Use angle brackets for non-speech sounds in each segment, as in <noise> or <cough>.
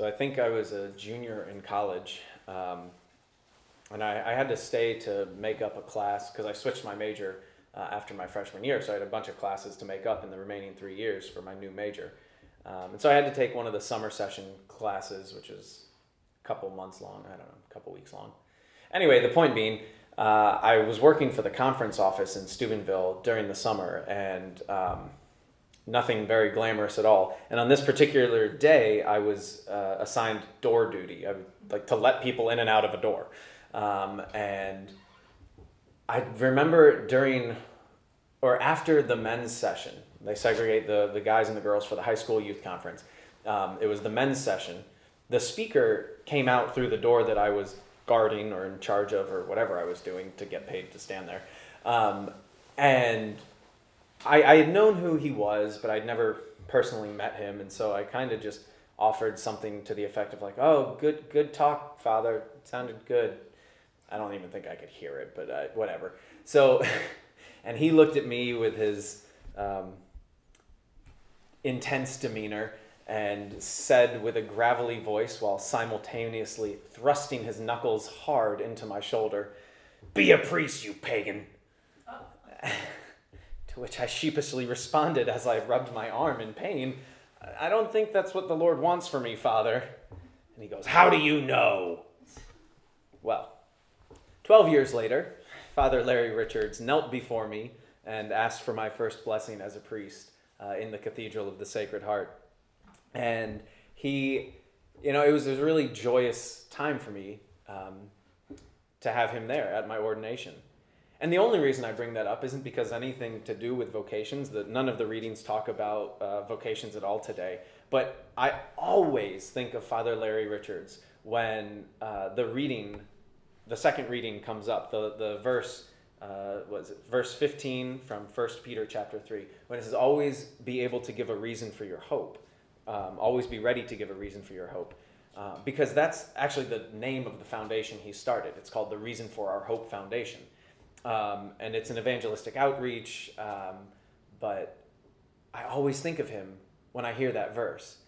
So I think I was a junior in college, um, and I, I, had to stay to make up a class because I switched my major uh, after my freshman year. So I had a bunch of classes to make up in the remaining three years for my new major. Um, and so I had to take one of the summer session classes, which is a couple months long. I don't know, a couple weeks long. Anyway, the point being, uh, I was working for the conference office in Steubenville during the summer, and um, nothing very glamorous at all. And on this particular day, I was uh, assigned door duty. I would like to let people in and out of a door. Um, and I remember during or after the men's session, they segregate the, the guys and the girls for the high school youth conference. Um, it was the men's session. The speaker came out through the door that I was guarding or in charge of or whatever I was doing to get paid to stand there. Um, and I, I had known who he was, but I'd never personally met him, and so I kind of just offered something to the effect of like, "Oh, good, good talk, Father. It sounded good." I don't even think I could hear it, but uh, whatever. So, <laughs> and he looked at me with his um, intense demeanor and said with a gravelly voice while simultaneously thrusting his knuckles hard into my shoulder, Be a priest, you pagan! <laughs> To which I sheepishly responded as I rubbed my arm in pain, I don't think that's what the Lord wants for me, Father. And he goes, How do you know? Well, 12 years later, Father Larry Richards knelt before me and asked for my first blessing as a priest uh, in the Cathedral of the Sacred Heart. And he, you know, it was, it was a really joyous time for me um, to have him there at my ordination. And the only reason I bring that up isn't because anything to do with vocations, that none of the readings talk about uh, vocations at all today. But I always think of Father Larry Richards when uh, the reading, the second reading comes up, the, the verse, uh, was verse 15 from 1 Peter chapter 3, when it says, always be able to give a reason for your hope. Um, always be ready to give a reason for your hope. Uh, because that's actually the name of the foundation he started. It's called the Reason for Our Hope Foundation um, and it's an evangelistic outreach. Um, but I always think of him when I hear that verse,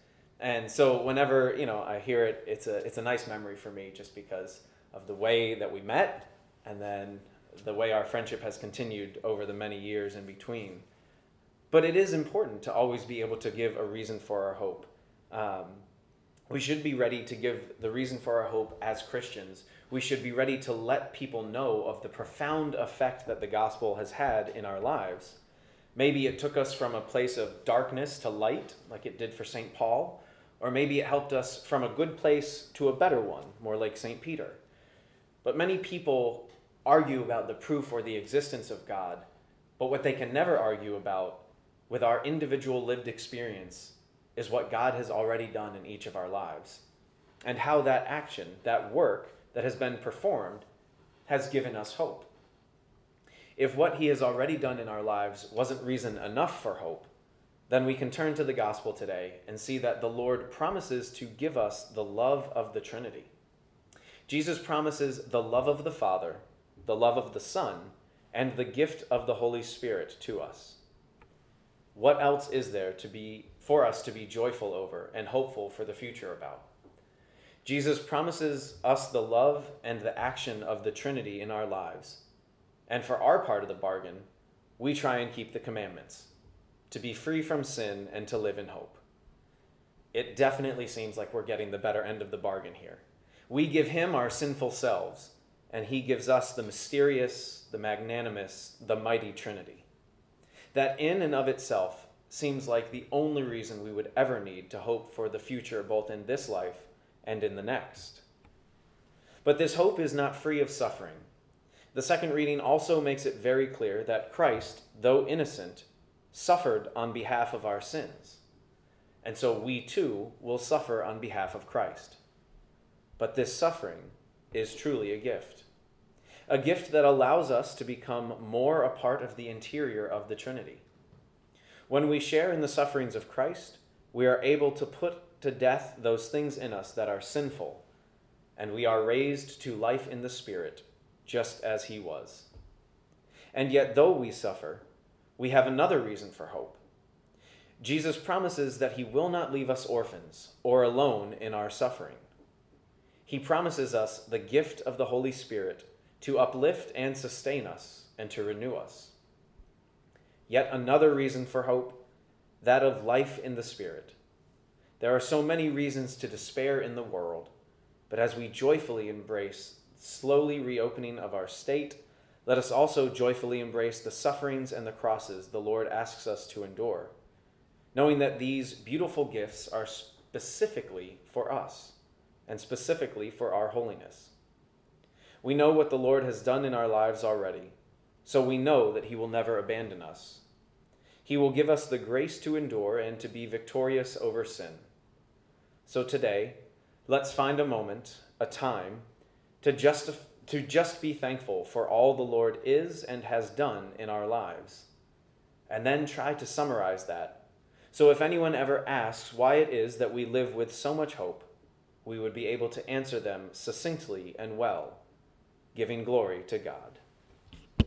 and so whenever you know I hear it, it's a it's a nice memory for me just because of the way that we met, and then the way our friendship has continued over the many years in between. But it is important to always be able to give a reason for our hope. Um, we should be ready to give the reason for our hope as Christians we should be ready to let people know of the profound effect that the gospel has had in our lives. Maybe it took us from a place of darkness to light, like it did for St. Paul, or maybe it helped us from a good place to a better one, more like St. Peter. But many people argue about the proof or the existence of God, but what they can never argue about with our individual lived experience is what God has already done in each of our lives, and how that action, that work, that has been performed has given us hope. If what he has already done in our lives wasn't reason enough for hope, then we can turn to the gospel today and see that the Lord promises to give us the love of the Trinity. Jesus promises the love of the Father, the love of the Son, and the gift of the Holy Spirit to us. What else is there to be for us to be joyful over and hopeful for the future about? Jesus promises us the love and the action of the Trinity in our lives. And for our part of the bargain, we try and keep the commandments to be free from sin and to live in hope. It definitely seems like we're getting the better end of the bargain here. We give him our sinful selves, and he gives us the mysterious, the magnanimous, the mighty Trinity. That in and of itself seems like the only reason we would ever need to hope for the future, both in this life and in the next. But this hope is not free of suffering. The second reading also makes it very clear that Christ, though innocent, suffered on behalf of our sins. And so we too will suffer on behalf of Christ. But this suffering is truly a gift. A gift that allows us to become more a part of the interior of the Trinity. When we share in the sufferings of Christ, we are able to put to death those things in us that are sinful, and we are raised to life in the Spirit, just as He was. And yet, though we suffer, we have another reason for hope. Jesus promises that he will not leave us orphans or alone in our suffering. He promises us the gift of the Holy Spirit to uplift and sustain us and to renew us. Yet another reason for hope, that of life in the Spirit. There are so many reasons to despair in the world, but as we joyfully embrace slowly reopening of our state, let us also joyfully embrace the sufferings and the crosses the Lord asks us to endure, knowing that these beautiful gifts are specifically for us and specifically for our holiness. We know what the Lord has done in our lives already, so we know that He will never abandon us. He will give us the grace to endure and to be victorious over sin. So today, let's find a moment, a time, to, justif- to just be thankful for all the Lord is and has done in our lives. And then try to summarize that. So if anyone ever asks why it is that we live with so much hope, we would be able to answer them succinctly and well, giving glory to God.